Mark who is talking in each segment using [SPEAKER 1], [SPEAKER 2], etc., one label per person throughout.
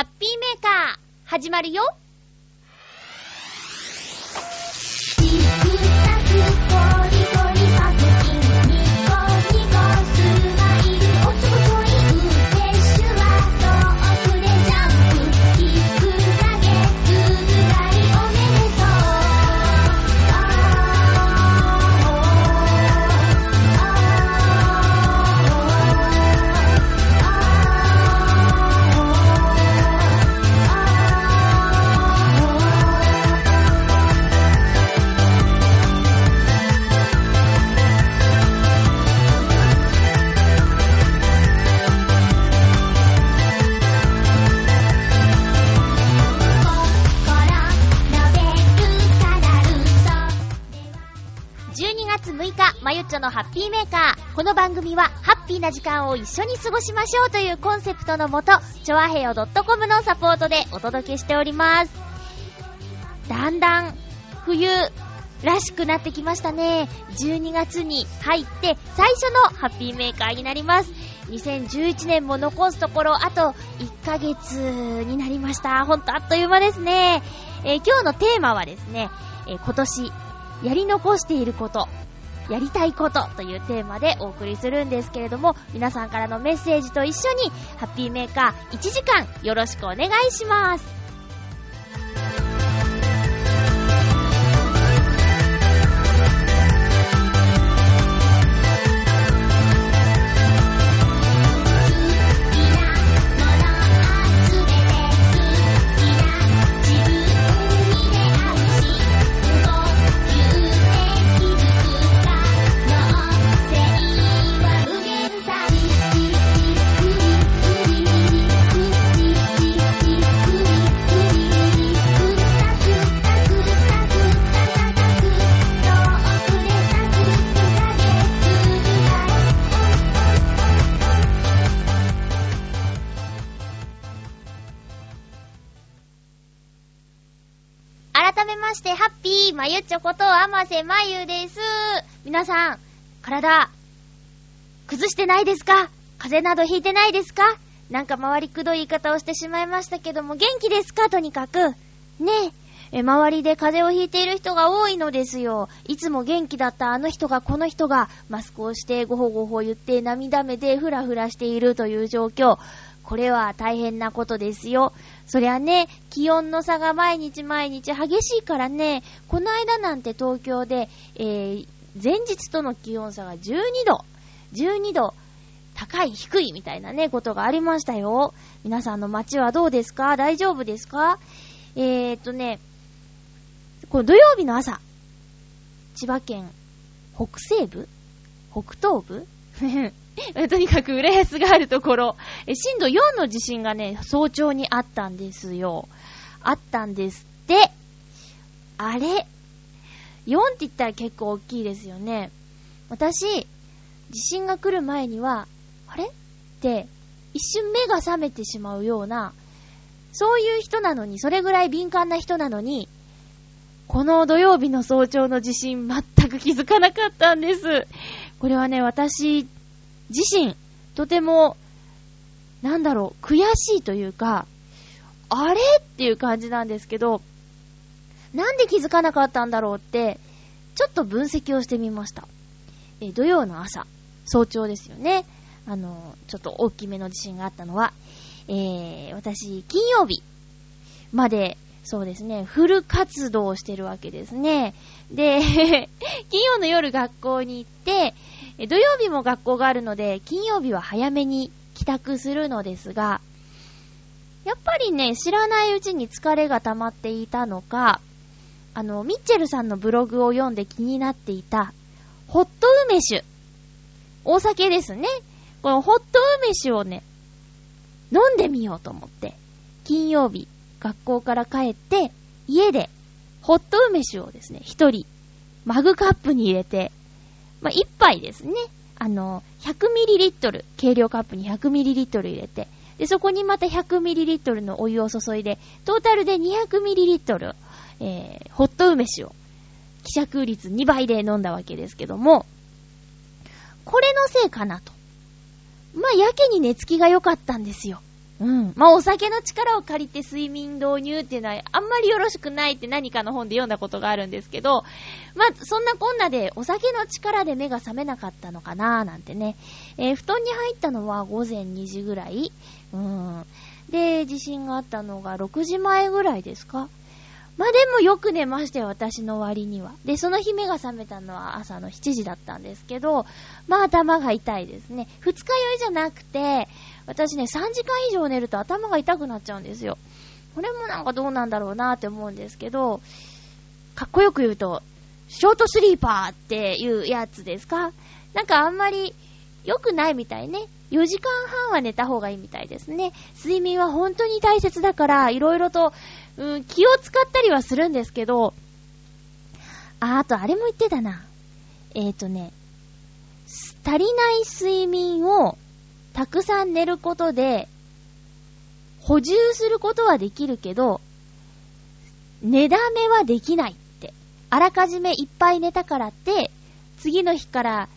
[SPEAKER 1] ハッピーメーカー、始まるよ。のハッピーメーカー。この番組は、ハッピーな時間を一緒に過ごしましょうというコンセプトのもと、ちょわへよ .com のサポートでお届けしております。だんだん、冬、らしくなってきましたね。12月に入って、最初のハッピーメーカーになります。2011年も残すところ、あと1ヶ月になりました。ほんとあっという間ですね。えー今日のテーマはですね、えー今年、やり残していること、やりたいことというテーマでお送りするんですけれども、皆さんからのメッセージと一緒に、ハッピーメーカー1時間よろしくお願いします。ちょことあませまゆです。皆さん、体、崩してないですか？風邪などひいてないですか？なんか周りくどい言い方をしてしまいましたけども、元気ですか？とにかく。ねえ、え周りで風邪をひいている人が多いのですよ。いつも元気だったあの人がこの人がマスクをしてごほごほ言って涙目でふらふらしているという状況。これは大変なことですよ。そりゃね、気温の差が毎日毎日激しいからね、この間なんて東京で、えー、前日との気温差が12度、12度、高い、低いみたいなね、ことがありましたよ。皆さんの街はどうですか？大丈夫ですか？えーっとね、この土曜日の朝、千葉県北西部？北東部？とにかく浦安があるところ、え震度4の地震がね、早朝にあったんですよ。あったんですって。あれ ?4 って言ったら結構大きいですよね。私、地震が来る前には、あれ？って、一瞬目が覚めてしまうような、そういう人なのに、それぐらい敏感な人なのに、この土曜日の早朝の地震全く気づかなかったんです。これはね、私自身、とても、なんだろう、悔しいというか、あれっていう感じなんですけど、なんで気づかなかったんだろうって、ちょっと分析をしてみました。え土曜の朝、早朝ですよね。あの、ちょっと大きめの地震があったのは、えー、私、金曜日まで、そうですね、フル活動してるわけですね。で、金曜の夜学校に行って、土曜日も学校があるので、金曜日は早めに帰宅するのですが、やっぱりね、知らないうちに疲れが溜まっていたのか、あの、ミッチェルさんのブログを読んで気になっていた、ホット梅酒。大酒ですね。このホット梅酒をね、飲んでみようと思って、金曜日、学校から帰って、家で、ホット梅酒をですね、一人、マグカップに入れて、まあ、一杯ですね。あの、100ml、軽量カップに 100ml 入れて、で、そこにまた 100ml のお湯を注いで、トータルで 200ml、えー、ホット梅酒を、希釈率2倍で飲んだわけですけども、これのせいかなと。まあ、やけに寝つきが良かったんですよ。うん。まあ、お酒の力を借りて睡眠導入っていうのは、あんまりよろしくないって何かの本で読んだことがあるんですけど、まあ、そんなこんなで、お酒の力で目が覚めなかったのかなーなんてね。えー、布団に入ったのは午前2時ぐらい。うん。で、地震があったのが6時前ぐらいですかまあでもよく寝ましたよ、私の割には。で、その日目が覚めたのは朝の7時だったんですけど、まあ頭が痛いですね。二日酔いじゃなくて、私ね、3時間以上寝ると頭が痛くなっちゃうんですよ。これもなんかどうなんだろうなって思うんですけど、かっこよく言うと、ショートスリーパーっていうやつですか？なんかあんまり良くないみたいね。4時間半は寝た方がいいみたいですね。睡眠は本当に大切だから、いろいろとうん、気を使ったりはするんですけど、あ、あとあれも言ってたな。えっ、ー、とね、足りない睡眠をたくさん寝ることで、補充することはできるけど、寝だめはできないって。あらかじめいっぱい寝たからって、次の日から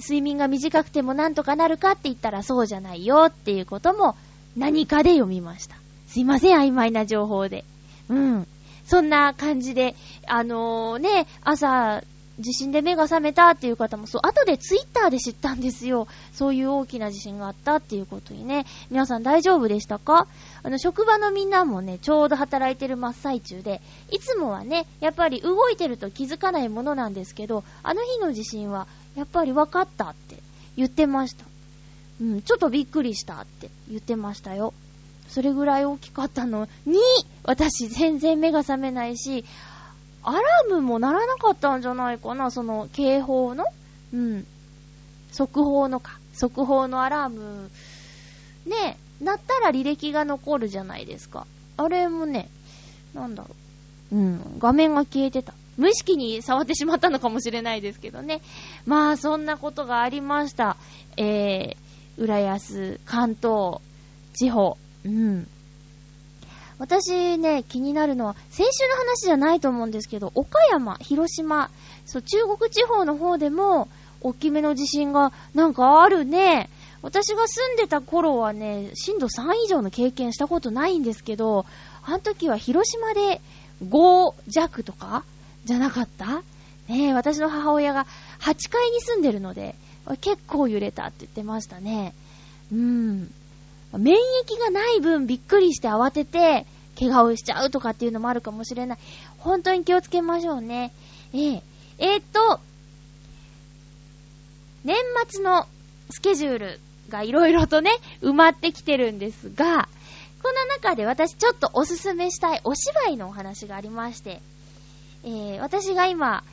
[SPEAKER 1] 睡眠が短くてもなんとかなるかって言ったらそうじゃないよっていうことも何かで読みました。すいません、曖昧な情報で。うん。そんな感じで、あのー、ね、朝、地震で目が覚めたっていう方もそう、後でツイッターで知ったんですよ。そういう大きな地震があったっていうことにね。皆さん大丈夫でしたか？あの、職場のみんなもね、ちょうど働いてる真っ最中で、いつもはね、やっぱり動いてると気づかないものなんですけど、あの日の地震は、やっぱり分かったって言ってました。うん、ちょっとびっくりしたって言ってましたよ。それぐらい大きかったのに、私全然目が覚めないし、アラームも鳴らなかったんじゃないかな、その警報の？うん。速報のか。速報のアラーム。ねえ、鳴ったら履歴が残るじゃないですか。あれもね、なんだろう。うん、画面が消えてた。無意識に触ってしまったのかもしれないですけどね。まあ、そんなことがありました。えー、浦安、関東、地方、うん。私ね、気になるのは、先週の話じゃないと思うんですけど、岡山、広島、そう、中国地方の方でも、大きめの地震がなんかあるね。私が住んでた頃はね、震度3以上の経験したことないんですけど、あの時は広島で5弱とかじゃなかった？ねえ、私の母親が8階に住んでるので、結構揺れたって言ってましたね。うーん。免疫がない分びっくりして慌てて、怪我をしちゃうとかっていうのもあるかもしれない。本当に気をつけましょうね。えええー、っと、年末のスケジュールがいろいろとね、埋まってきてるんですが、この中で私ちょっとおすすめしたいお芝居のお話がありまして、えー、私が今、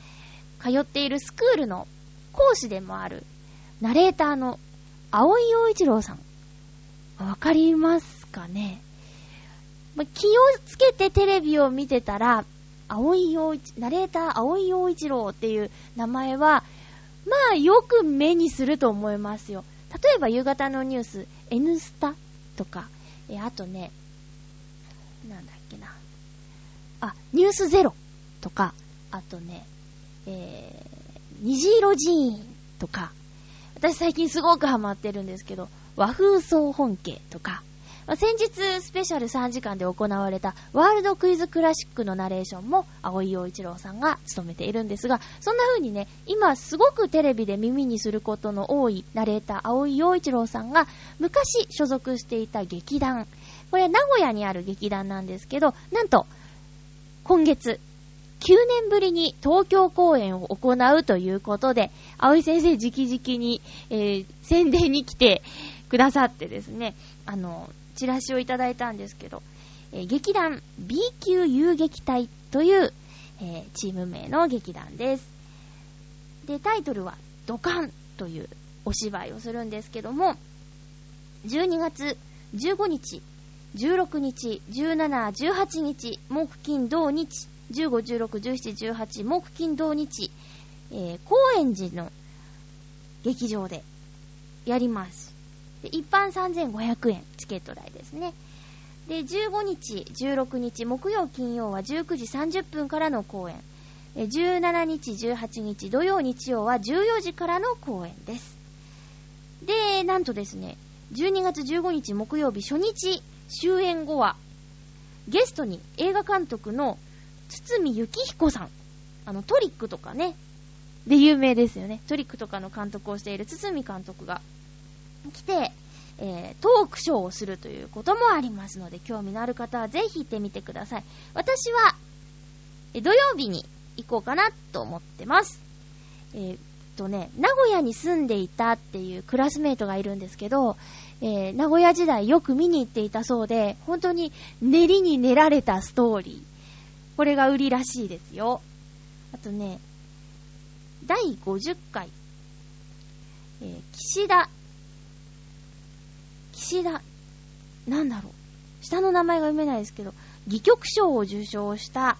[SPEAKER 1] 通っているスクールの講師でもある、ナレーターの青井陽一郎さんわかりますかね、ま気をつけてテレビを見てたら、青井陽一、ナレーター青井陽一郎っていう名前は、まあよく目にすると思いますよ。例えば夕方のニュース、N スタとか、え、あとね、なんだっけな。あ、ニュースゼロとか、あとね、えー、虹色寺院とか、私最近すごくハマってるんですけど、和風総本家とか、先日スペシャル3時間で行われたワールドクイズクラシックのナレーションも青井陽一郎さんが務めているんですが、そんな風にね、今すごくテレビで耳にすることの多いナレーター青井陽一郎さんが昔所属していた劇団、これ名古屋にある劇団なんですけど、なんと今月9年ぶりに東京公演を行うということで、葵先生直々に、えー、宣伝に来てくださってですね、あの、チラシをいただいたんですけど、えー、劇団 B 級遊撃隊という、えー、チーム名の劇団です。で、タイトルはドカンというお芝居をするんですけども、12月15日、16日、17、18日、木金土日、15、16、17、18、木金土日、えー、高円寺の劇場でやります。で一般3500円、チケット代ですね。で、15日、16日、木曜、金曜は19時30分からの公演。17日、18日、土曜、日曜は14時からの公演です。で、なんとですね、12月15日木曜日初日終演後は、ゲストに映画監督の堤幸彦さん。あの、トリックとかね、で有名ですよね。トリックとかの監督をしている堤監督が来て、えー、トークショーをするということもありますので、興味のある方はぜひ行ってみてください。私は、え土曜日に行こうかなと思ってます。えー、っとね、名古屋に住んでいたっていうクラスメイトがいるんですけど、えー、名古屋時代よく見に行っていたそうで、本当に練りに練られたストーリー。これが売りらしいですよ。あとね、第50回、えー、岸田、岸田、なんだろう。下の名前が読めないですけど、戯曲賞を受賞した、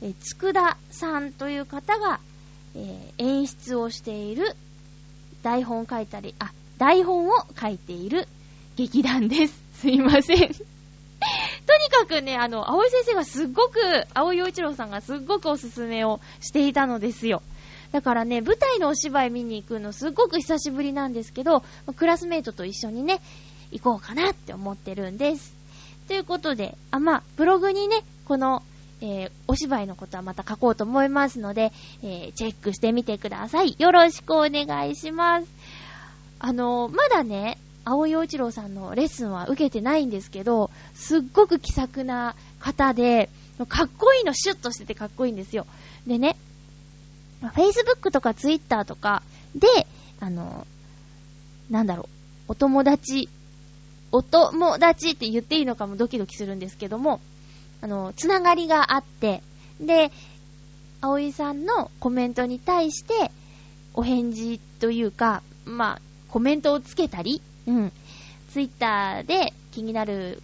[SPEAKER 1] えー、つくださんという方が、えー、演出をしている台本書いたり、あ、台本を書いている劇団です。すいません。とにかくね、あの、葵先生がすっごく、葵陽一郎さんがすっごくおすすめをしていたのですよ。だからね、舞台のお芝居見に行くのすっごく久しぶりなんですけど、クラスメイトと一緒にね、行こうかなって思ってるんです。ということで、あ、まあ、ブログにね、この、えー、お芝居のことはまた書こうと思いますので、えー、チェックしてみてください。よろしくお願いします。あのー、まだね、青陽一郎さんのレッスンは受けてないんですけど、すっごく気さくな方で、かっこいいの、シュッとしててかっこいいんですよ。でね、Facebook とか Twitter とかで、あの、なんだろう、お友達、お友達って言っていいのかもドキドキするんですけども、あの、つながりがあって、で、葵さんのコメントに対して、お返事というか、まあ、コメントをつけたり、うん。ツイッターで気になる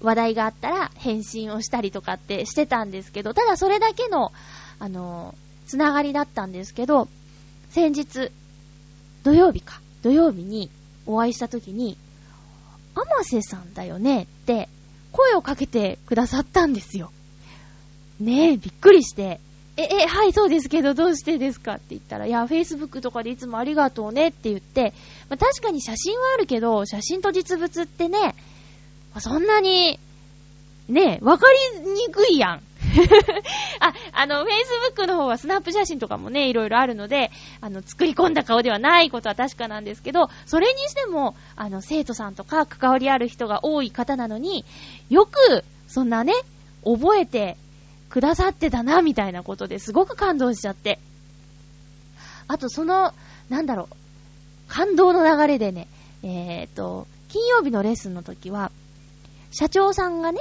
[SPEAKER 1] 話題があったら返信をしたりとかってしてたんですけど、ただそれだけの、あの、つながりだったんですけど、先日、土曜日か、土曜日にお会いした時に、アマセさんだよねって声をかけてくださったんですよ。ねえ、びっくりして、え、え、はい、そうですけど、どうしてですか？って言ったら、いや、Facebook とかでいつもありがとうねって言って、まあ、確かに写真はあるけど、写真と実物ってね、そんなに、ねえ、わかりにくいやん。あ、あの、Facebook の方はスナップ写真とかもね、いろいろあるので、あの、作り込んだ顔ではないことは確かなんですけど、それにしても、あの、生徒さんとか関わりある人が多い方なのに、よく、そんなね、覚えてくださってたな、みたいなことですごく感動しちゃって。あと、その、なんだろう、感動の流れでね、えっ、と、金曜日のレッスンの時は、社長さんがね、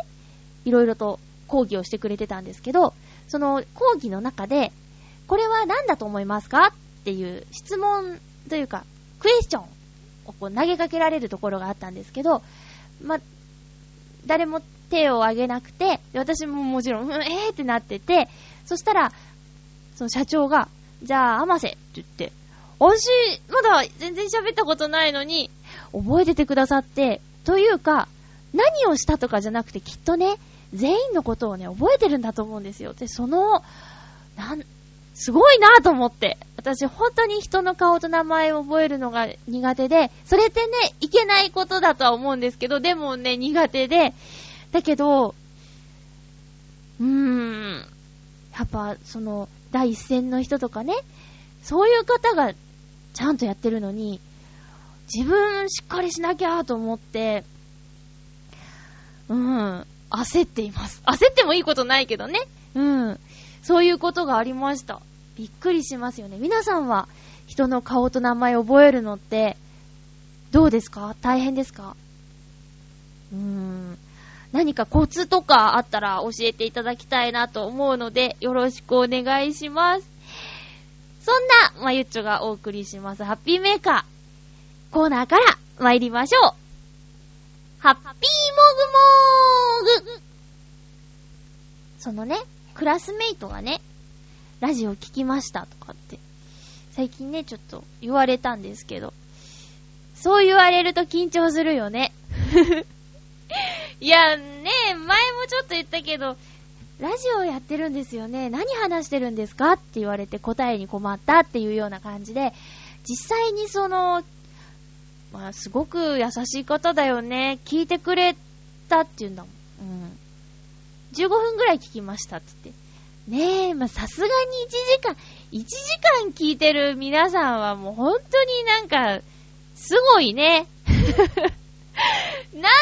[SPEAKER 1] いろいろと講義をしてくれてたんですけど、その講義の中で、これは何だと思いますかっていう質問というか、クエスチョンをこう投げかけられるところがあったんですけど、ま、誰も手を挙げなくて、私ももちろん、えーってなってて、そしたら、その社長が、じゃあ、甘せって言って、私、まだ全然喋ったことないのに、覚えててくださって、というか、何をしたとかじゃなくて、きっとね、全員のことをね、覚えてるんだと思うんですよ。で、その、なん、すごいなぁと思って。私、本当に人の顔と名前を覚えるのが苦手で、それってね、いけないことだとは思うんですけど、でもね、苦手で、だけど、うーん、やっぱ、その、第一線の人とかね、そういう方がちゃんとやってるのに、自分しっかりしなきゃと思って、うん、焦っています。焦ってもいいことないけどね。うん。そういうことがありました。びっくりしますよね。皆さんは人の顔と名前を覚えるのって、どうですか？大変ですか？うーん。何かコツとかあったら教えていただきたいなと思うので、よろしくお願いします。そんな、まゆっちょがお送りします、ハッピーメーカー。コーナーから参りましょう。ハッピーもぐもーぐ。そのね、クラスメイトがね、ラジオ聞きましたとかって、最近ね、ちょっと言われたんですけど、そう言われると緊張するよね。いや、ね、前もちょっと言ったけど、ラジオやってるんですよね。何話してるんですかって言われて答えに困ったっていうような感じで、実際にその、まあ、すごく優しい方だよね。聞いてくれたって言うんだもん。うん。15分ぐらい聞きましたって言って。ねえ、まあ、さすがに1時間、1時間聞いてる皆さんはもう本当になんか、すごいね。なん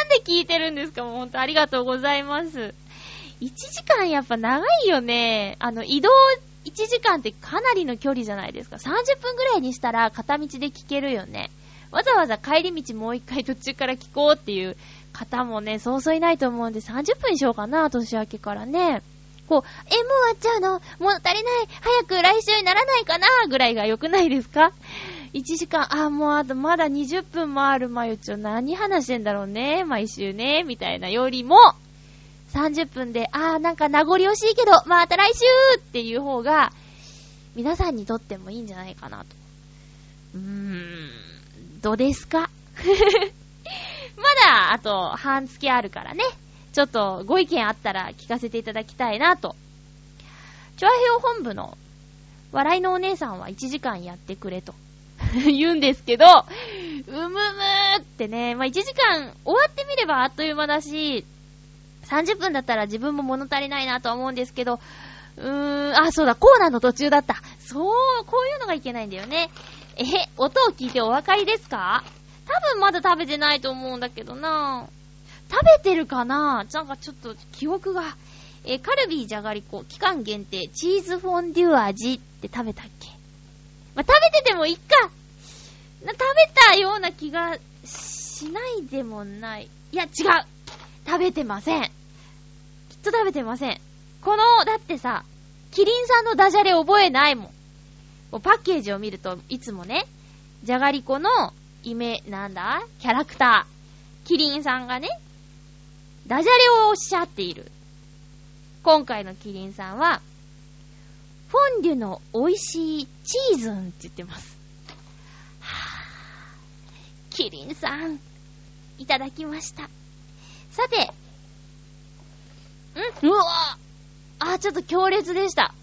[SPEAKER 1] で聞いてるんですか？もうほんとありがとうございます。1時間やっぱ長いよね。あの、移動1時間ってかなりの距離じゃないですか。30分ぐらいにしたら片道で聞けるよね。わざわざ帰り道もう一回途中から聞こうっていう方もね、そうそういないと思うんで30分にしようかな、年明けからね。こう、え、もう終わっちゃうのもう足りない早く来週にならないかなぐらいが良くないですか ?1 時間、あ、もうあとまだ20分もあるまゆちょ、何話してんだろうね毎週ねみたいなよりも、30分で、あーなんか名残惜しいけど、また来週っていう方が、皆さんにとってもいいんじゃないかなと。うーん、どうですか？まだ、あと、半月あるからね。ちょっと、ご意見あったら聞かせていただきたいなと。チョアヘオ本部の、笑いのお姉さんは1時間やってくれと 言うんですけど、うむむーってね、まあ、1時間終わってみればあっという間だし、30分だったら自分も物足りないなとは思うんですけど、うーん、あ、そうだ、コーナーの途中だった。そう、こういうのがいけないんだよね。え、音を聞いてお分かりですか？多分まだ食べてないと思うんだけどな食べてるかな？なんかちょっと記憶が。えカルビーじゃがりこ、期間限定、チーズフォンデュ味って食べたっけ？まあ、食べててもいっかな食べたような気がしないでもない。いや、違う食べてません。きっと食べてません。この、だってさ、キリンさんのダジャレ覚えないもん。パッケージを見るといつもね、じゃがりこのイメ、なんだキャラクター。キリンさんがね、ダジャレをおっしゃっている。今回のキリンさんは、フォンデュの美味しいチーズンって言ってます。はぁ、キリンさん、いただきました。さて、ん？うわぁあ、ちょっと強烈でした。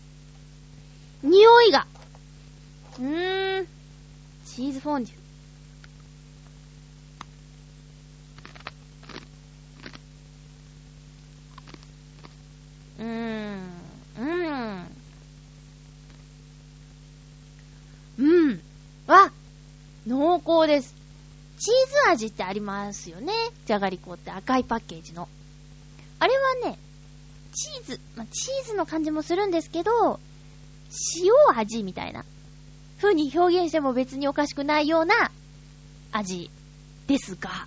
[SPEAKER 1] 匂いが。うーん。チーズフォンデュ。うーん。うーん。うん。わ濃厚です。チーズ味ってありますよね。じゃがりこって赤いパッケージの。あれはね、チーズ、まあ、チーズの感じもするんですけど、塩味みたいな風に表現しても別におかしくないような味ですが、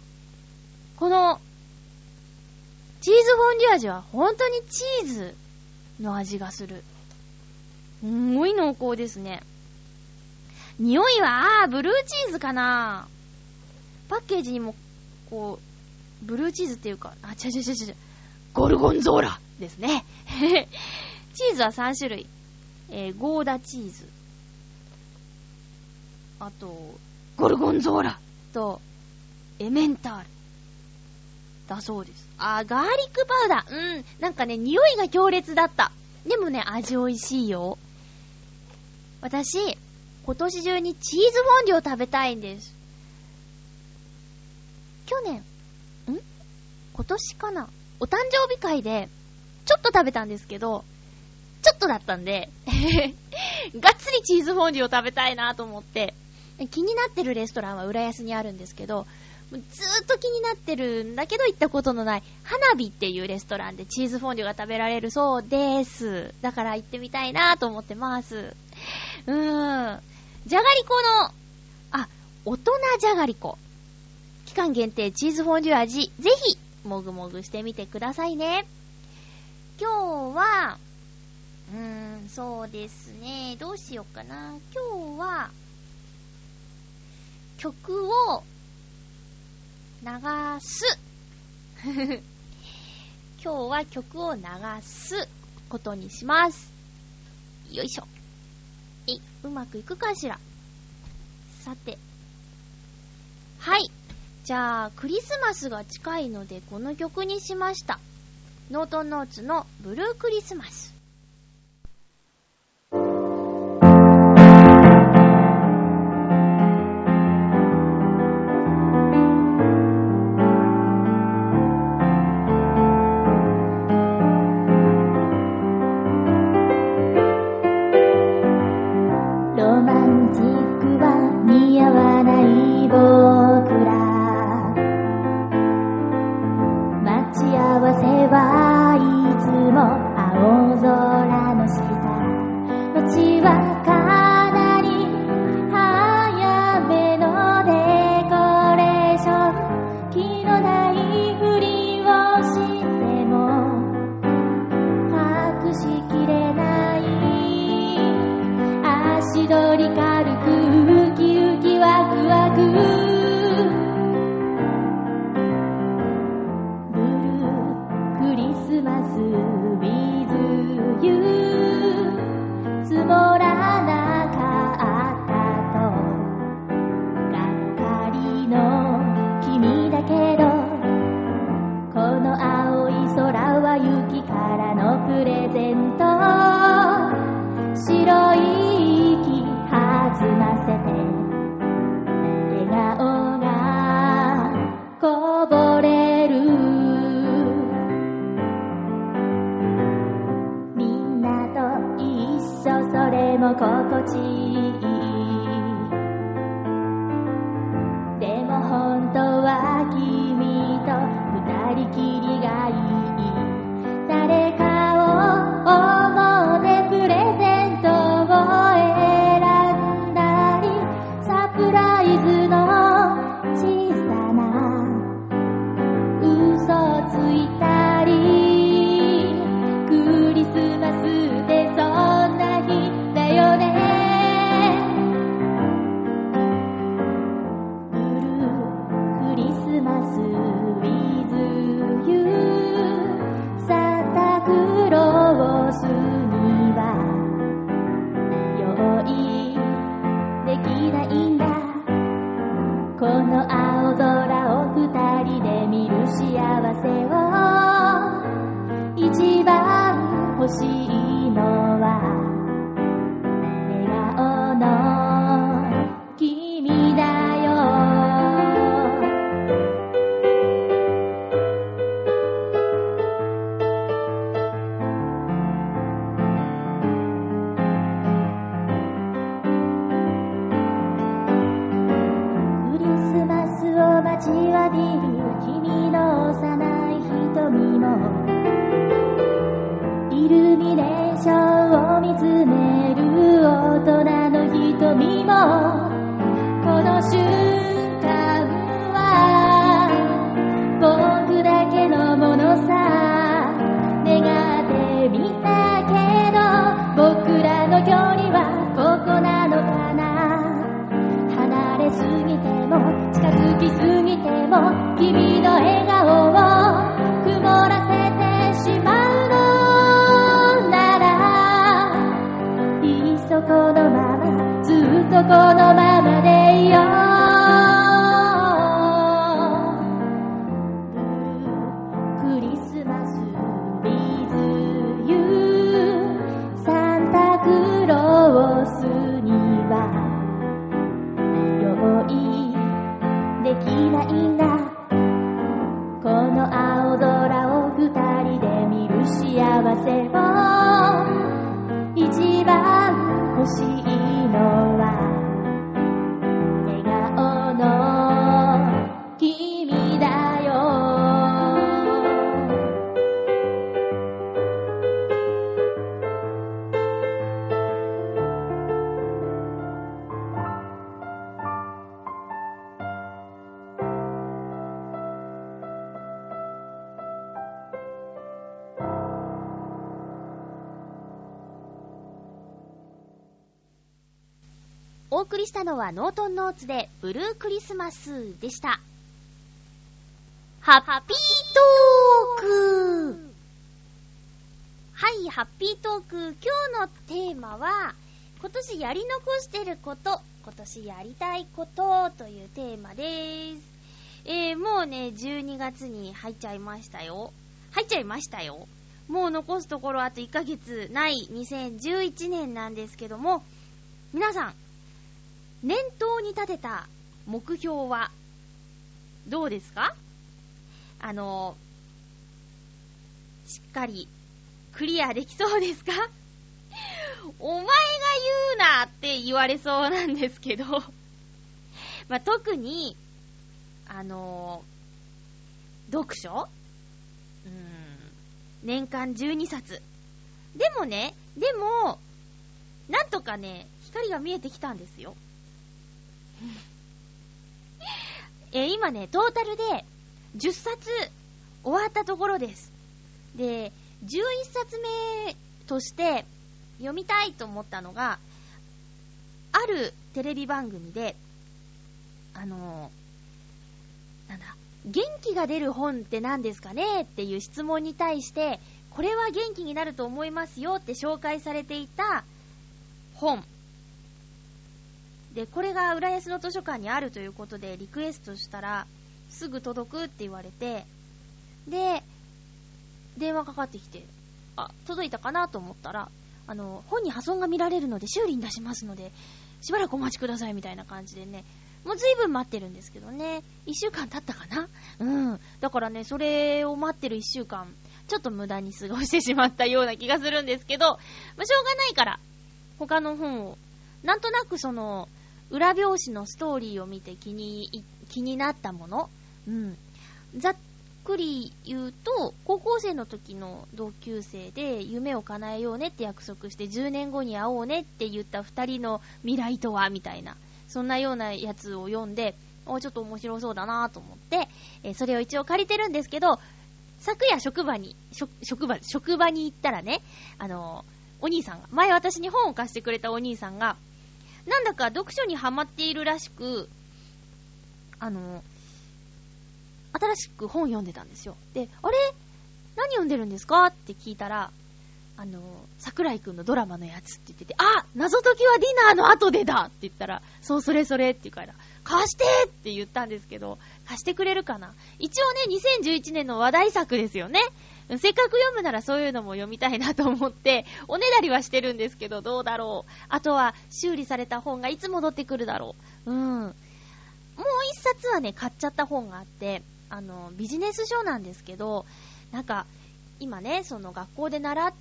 [SPEAKER 1] このチーズフォンデュ味は本当にチーズの味がする。すんごい濃厚ですね。匂いは、あー、ブルーチーズかなパッケージにも、こう、ブルーチーズっていうか、あ、ちゃちゃちゃちゃ、ゴルゴンゾーラですね。チーズは3種類。えー、ゴーダチーズ。あと、ゴルゴンゾーラと、エメンタール。だそうです。あ、ガーリックパウダー。うん。なんかね、匂いが強烈だった。でもね、味美味しいよ。私、今年中にチーズフォンデュを食べたいんです。去年、ん？今年かな？お誕生日会で、ちょっと食べたんですけど、ちょっとだったんで がっつりチーズフォンデュを食べたいなと思って、気になってるレストランは浦安にあるんですけど、ずーっと気になってるんだけど行ったことのない花火っていうレストランでチーズフォンデュが食べられるそうです。だから行ってみたいなと思ってます。うーん。じゃがりこの、あ、大人じゃがりこ。期間限定チーズフォンデュ味、ぜひ、もぐもぐしてみてくださいね。今日は、うーん、そうですね。どうしようかな。今日は、曲を流す。今日は曲を流すことにします。よいしょ。え、うまくいくかしら？さて。はい。じゃあ、クリスマスが近いのでこの曲にしました。ノートンノーツのブルークリスマス。
[SPEAKER 2] のは
[SPEAKER 1] ノートンノーツでブルークリスマスでした。ハッピートークはい、ハッピートーク。今日のテーマは、今年やり残してること、今年やりたいことというテーマです。えー、もうね、12月に入っちゃいましたよ。入っちゃいましたよ。もう残すところあと1ヶ月ない2011年なんですけども、皆さん、念頭に立てた目標は、どうですか？あの、しっかりクリアできそうですか？お前が言うなって言われそうなんですけど。まあ、特に、あの読書？うーん、年間12冊。でもね、でも、なんとかね、光が見えてきたんですよ。え今ね、トータルで10冊終わったところです。で、11冊目として読みたいと思ったのが、あるテレビ番組で、あのーなんだ、元気が出る本って何ですかね？っていう質問に対して、これは元気になると思いますよって紹介されていた本。で、これが浦安の図書館にあるということでリクエストしたら、すぐ届くって言われて、で、電話かかってきて、あ、届いたかなと思ったら、あの、本に破損が見られるので修理に出しますので、しばらくお待ちくださいみたいな感じでね、もう随分待ってるんですけどね、一週間経ったかな？うん。だからね、それを待ってる一週間、ちょっと無駄に過ごしてしまったような気がするんですけど、まあ、しょうがないから、他の本を、なんとなくその、裏表紙のストーリーを見て気に、気になったものうん。ざっくり言うと、高校生の時の同級生で夢を叶えようねって約束して10年後に会おうねって言った2人の未来とはみたいな、そんなようなやつを読んで、おちょっと面白そうだなと思って、え、それを一応借りてるんですけど、昨夜職場に、職場、職場に行ったらね、あの、お兄さんが、前私に本を貸してくれたお兄さんが、なんだか読書にハマっているらしく、あの、新しく本読んでたんですよ。で、あれ？何読んでるんですか？って聞いたら、あの、桜井くんのドラマのやつって言ってて、あ謎解きはディナーの後でだって言ったら、そう、それそれって言うから、貸してって言ったんですけど、貸してくれるかな？一応ね、2011年の話題作ですよね。せっかく読むならそういうのも読みたいなと思って、おねだりはしてるんですけど、どうだろう。あとは、修理された本がいつ戻ってくるだろう。うん。もう一冊はね、買っちゃった本があって、あの、ビジネス書なんですけど、なんか、今ね、その学校で習、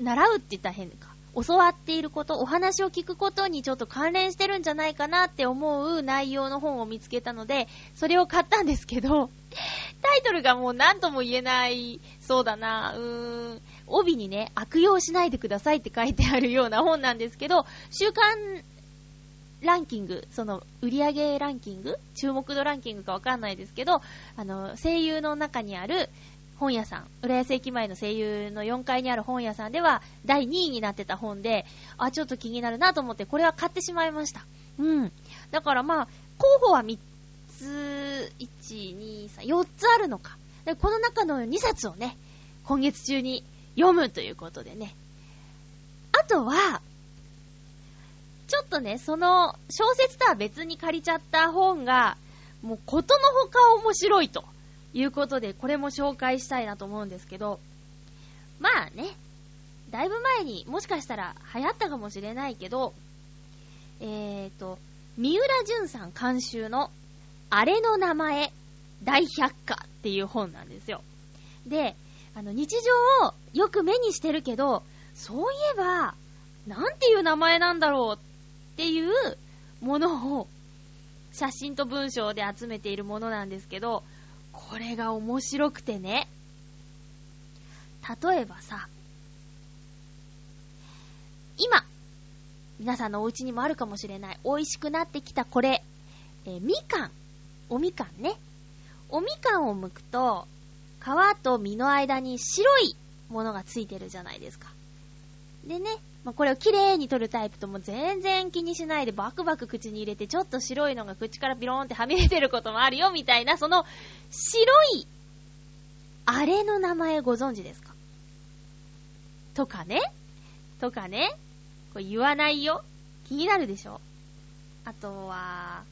[SPEAKER 1] 習うって言ったら変か。教わっていること、お話を聞くことにちょっと関連してるんじゃないかなって思う内容の本を見つけたので、それを買ったんですけど、タイトルがもう何とも言えない、そうだな、うーん、帯にね、悪用しないでくださいって書いてあるような本なんですけど、週刊ランキング、その、売上ランキング注目度ランキングかわかんないですけど、あの、声優の中にある、本屋さん、浦安駅前の声優の4階にある本屋さんでは第2位になってた本で、あ、ちょっと気になるなと思ってこれは買ってしまいました。うん。だからまあ、候補は3つ、1、2、3、4つあるのか。でこの中の2冊をね、今月中に読むということでね。あとは、ちょっとね、その小説とは別に借りちゃった本が、もうことのほか面白いと。いうことで、これも紹介したいなと思うんですけど、まあね、だいぶ前にもしかしたら流行ったかもしれないけど、えーと、三浦淳さん監修の、あれの名前、大百科っていう本なんですよ。で、あの、日常をよく目にしてるけど、そういえば、なんていう名前なんだろうっていうものを、写真と文章で集めているものなんですけど、これが面白くてね。例えばさ、今、皆さんのお家にもあるかもしれない、美味しくなってきたこれ、え、みかん。おみかんね。おみかんを剥くと、皮と実の間に白いものがついてるじゃないですか。でね、まあ、これをきれいに取るタイプとも全然気にしないでバクバク口に入れてちょっと白いのが口からビローンってはみ出てることもあるよみたいな、その白いあれの名前ご存知ですか？とかね。とかね。これ言わないよ。気になるでしょ？あとは、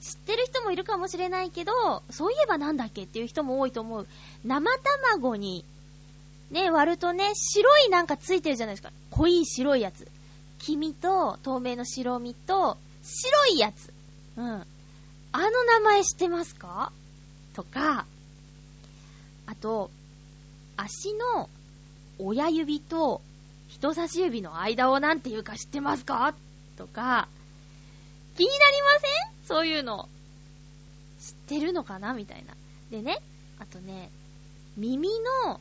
[SPEAKER 1] 知ってる人もいるかもしれないけど、そういえばなんだっけっていう人も多いと思う。生卵にね、割るとね、白いなんかついてるじゃないですか。濃い白いやつ。黄身と透明の白身と白いやつ。うん。あの名前知ってますか？とか、あと、足の親指と人差し指の間をなんて言うか知ってますか？とか、気になりません？そういうの。知ってるのかな？みたいな。でね、あとね、耳の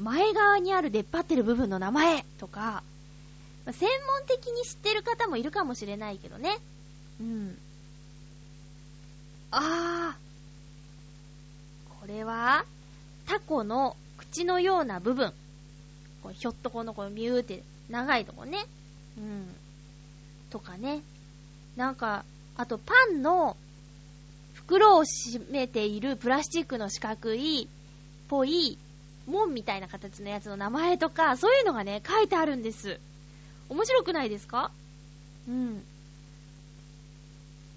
[SPEAKER 1] 前側にある出っ張ってる部分の名前とか、専門的に知ってる方もいるかもしれないけどね。うん。あー。これは、タコの口のような部分。こひょっとこのこのミューって長いとこね。うん。とかね。なんか、あとパンの袋を閉めているプラスチックの四角い、ぽい門みたいな形のやつの名前とか、そういうのがね、書いてあるんです。面白くないですか？うん。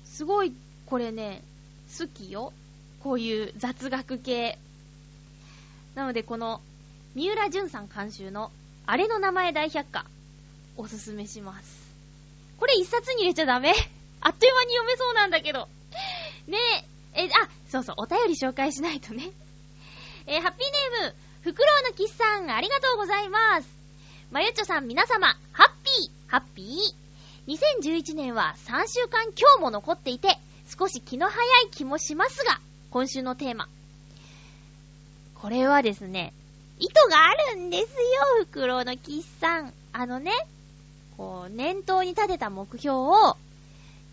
[SPEAKER 1] すごい、これね、好きよ。こういう雑学系。なので、この、三浦淳さん監修の、あれの名前大百科、おすすめします。これ一冊に入れちゃダメ？あっという間に読めそうなんだけど。ねえ、え、あ、そうそう、お便り紹介しないとね。えー、ハッピーネーム、フクロウのキスさん、ありがとうございます。まゆっちょさん、皆様、ハッピー、ハッピー。2011年は3週間今日も残っていて、少し気の早い気もしますが、今週のテーマ。これはですね、意図があるんですよ、フクロウのキスさん。あのね、こう、念頭に立てた目標を、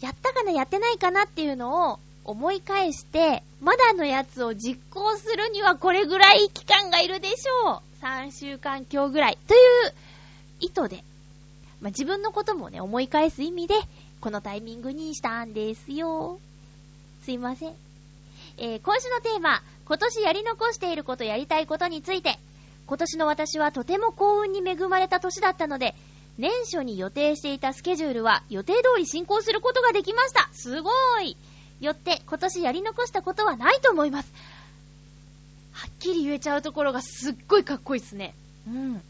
[SPEAKER 1] やったかな、やってないかなっていうのを思い返して、まだのやつを実行するにはこれぐらい期間がいるでしょう。3週間今日ぐらい。という意図で、まあ、自分のこともね、思い返す意味で、このタイミングにしたんですよ。すいません。えー、今週のテーマ、今年やり残していることやりたいことについて、今年の私はとても幸運に恵まれた年だったので、年初に予定していたスケジュールは予定通り進行することができました。すごいよって今年やり残したことはないと思います。はっきり言えちゃうところがすっごいかっこいいっすね。うん。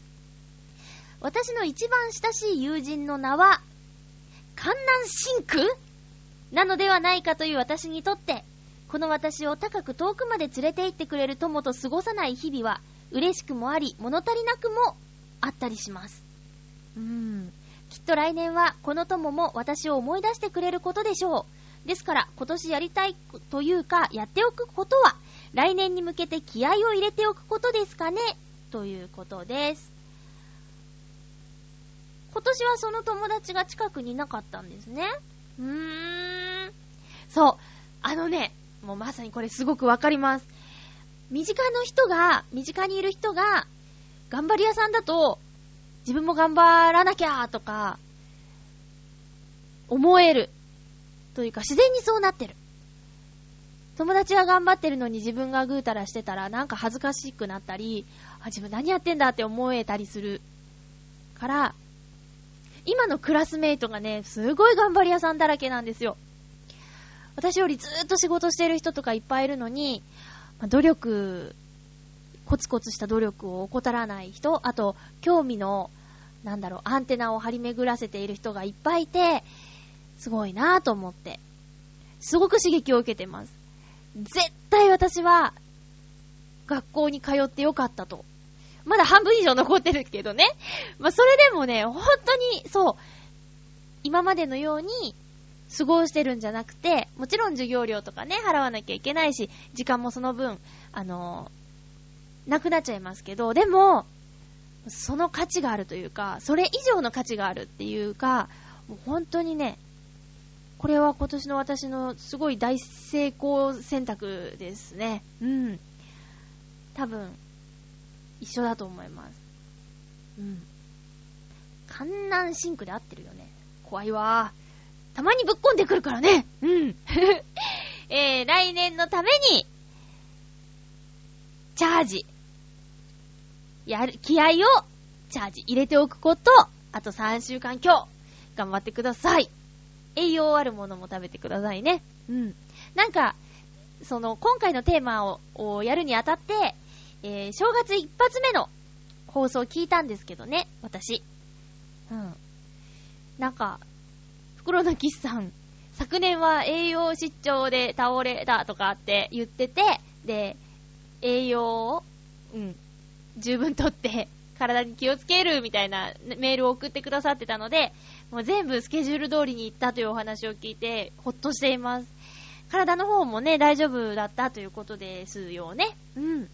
[SPEAKER 1] 私の一番親しい友人の名は、観南真空？なのではないかという私にとって、この私を高く遠くまで連れて行ってくれる友と過ごさない日々は、嬉しくもあり、物足りなくもあったりします。うーん。きっと来年はこの友も私を思い出してくれることでしょう。ですから今年やりたいというかやっておくことは来年に向けて気合を入れておくことですかねということです。今年はその友達が近くにいなかったんですね。うーん。そう。あのね、もうまさにこれすごくわかります。身近の人が、身近にいる人が、頑張り屋さんだと、自分も頑張らなきゃとか、思える。というか、自然にそうなってる。友達は頑張ってるのに自分がぐうたらしてたら、なんか恥ずかしくなったり、あ、自分何やってんだって思えたりする。から、今のクラスメイトがね、すごい頑張り屋さんだらけなんですよ。私よりずーっと仕事してる人とかいっぱいいるのに、ま努力コツコツした努力を怠らない人、あと、興味の、なんだろう、アンテナを張り巡らせている人がいっぱいいて、すごいなぁと思って、すごく刺激を受けてます。絶対私は、学校に通ってよかったと。まだ半分以上残ってるけどね。まあ、それでもね、本当に、そう、今までのように、過ごしてるんじゃなくて、もちろん授業料とかね、払わなきゃいけないし、時間もその分、あのなくなっちゃいますけど、でも、その価値があるというか、それ以上の価値があるっていうか、もう本当にね、これは今年の私のすごい大成功選択ですね。うん。多分、一緒だと思います。うん。観南シンクで合ってるよね。怖いわたまにぶっこんでくるからね。うん。えー、来年のために、チャージ。やる、気合をチャージ入れておくこと、あと3週間今日、頑張ってください。栄養あるものも食べてくださいね。うん。なんか、その、今回のテーマををやるにあたって、えー、正月一発目の放送を聞いたんですけどね、私。うん。なんか、袋のキスさん、昨年は栄養失調で倒れたとかって言ってて、で、栄養を、うん、十分とって体に気をつけるみたいなメールを送ってくださってたので、もう全部スケジュール通りに行ったというお話を聞いて、ほっとしています。体の方もね、大丈夫だったということですよね。うん。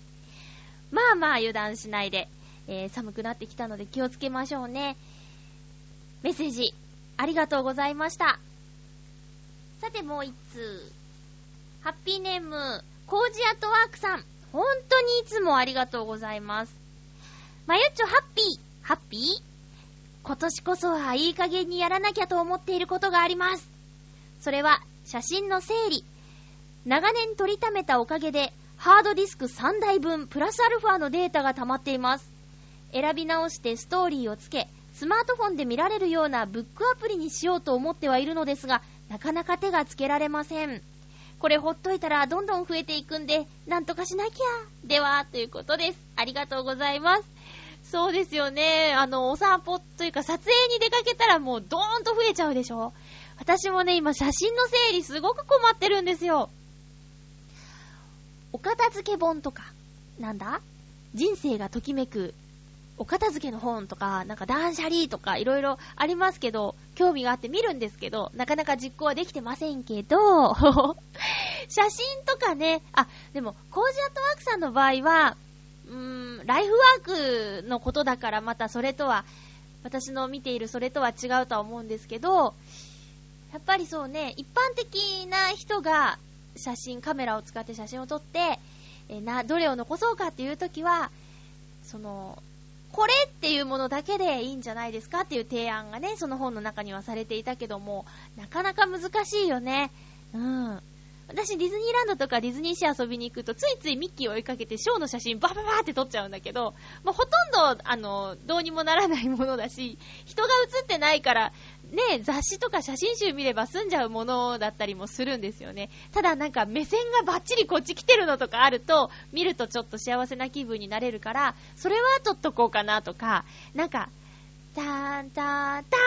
[SPEAKER 1] まあまあ油断しないで、えー、寒くなってきたので気をつけましょうね。メッセージ、ありがとうございました。さてもう一通。ハッピーネーム、コージアットワークさん。本当にいつもありがとうございます。まゆっちょハッピー、ハッピー？今年こそはいい加減にやらなきゃと思っていることがあります。それは、写真の整理。長年取りためたおかげで、ハードディスク3台分プラスアルファのデータが溜まっています。選び直してストーリーをつけ、スマートフォンで見られるようなブックアプリにしようと思ってはいるのですが、なかなか手がつけられません。これほっといたらどんどん増えていくんで、なんとかしなきゃ。では、ということです。ありがとうございます。そうですよね。あの、お散歩というか撮影に出かけたらもうドーンと増えちゃうでしょ私もね、今写真の整理すごく困ってるんですよ。お片付け本とか、なんだ？人生がときめくお片付けの本とか、なんか断捨離とかいろいろありますけど、興味があって見るんですけど、なかなか実行はできてませんけど、写真とかね、あ、でも、コージアットワークさんの場合は、うーん、ライフワークのことだからまたそれとは、私の見ているそれとは違うとは思うんですけど、やっぱりそうね、一般的な人が写真、カメラを使って写真を撮って、えな、どれを残そうかっていう時は、その、これっていうものだけでいいんじゃないですかっていう提案がね、その本の中にはされていたけども、なかなか難しいよね。うん。私ディズニーランドとかディズニーシー遊びに行くとついついミッキーを追いかけてショーの写真バババって撮っちゃうんだけど、まあ、ほとんど、あの、どうにもならないものだし、人が写ってないから、ね、雑誌とか写真集見れば済んじゃうものだったりもするんですよね。ただなんか目線がバッチリこっち来てるのとかあると、見るとちょっと幸せな気分になれるから、それは撮っとこうかなとか、なんか、ターンターンタ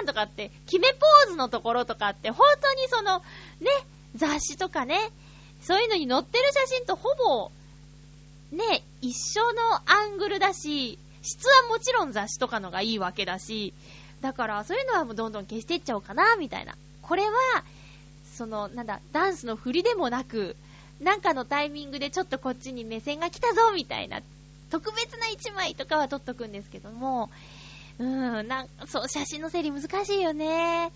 [SPEAKER 1] ーンとかって、決めポーズのところとかって、本当にその、ね、雑誌とかね、そういうのに載ってる写真とほぼ、ね、一緒のアングルだし、質はもちろん雑誌とかのがいいわけだし、だからそういうのはもうどんどん消していっちゃおうかな、みたいな。これは、その、なんだ、ダンスの振りでもなく、なんかのタイミングでちょっとこっちに目線が来たぞ、みたいな、特別な一枚とかは撮っとくんですけども、うん、なんそう、写真の整理難しいよね。